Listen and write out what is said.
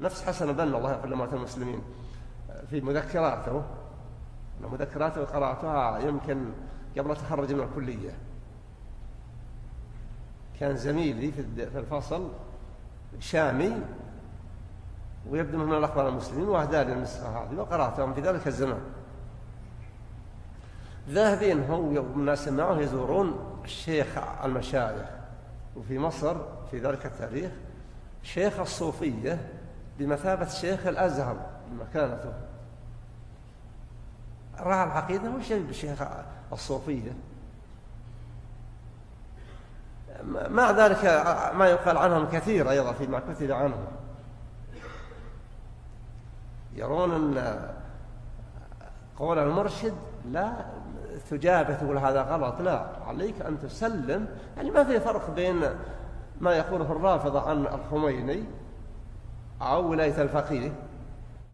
نفس حسن البنا الله يغفر له المسلمين. في مذكراته مذكراته قرأتها يمكن قبل تخرج من الكلية. كان زميلي في الفصل شامي ويبدو من الأخبار المسلمين وأهدى لي النسخة هذه وقرأتهم في ذلك الزمان. ذاهبين هم والناس معه يزورون الشيخ المشايخ وفي مصر في ذلك التاريخ شيخ الصوفية بمثابة شيخ الأزهر مكانته. راعى العقيدة وش بالشيخ الصوفية مع ذلك ما يقال عنهم كثير أيضا فيما كتب عنهم. يرون أن قول المرشد لا تجابه تقول هذا غلط لا عليك أن تسلم. يعني ما في فرق بين ما يقوله الرافضة عن الخميني aw wilaayat alfaqiiri